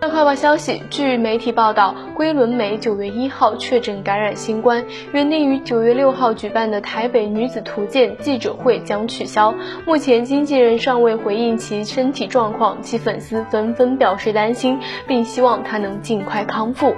快报消息，据媒体报道，龟伦美九月一号确诊感染新冠，原定于九月六号举办的台北女子图鉴记者会将取消。目前经纪人尚未回应其身体状况，其粉丝纷纷表示担心，并希望她能尽快康复。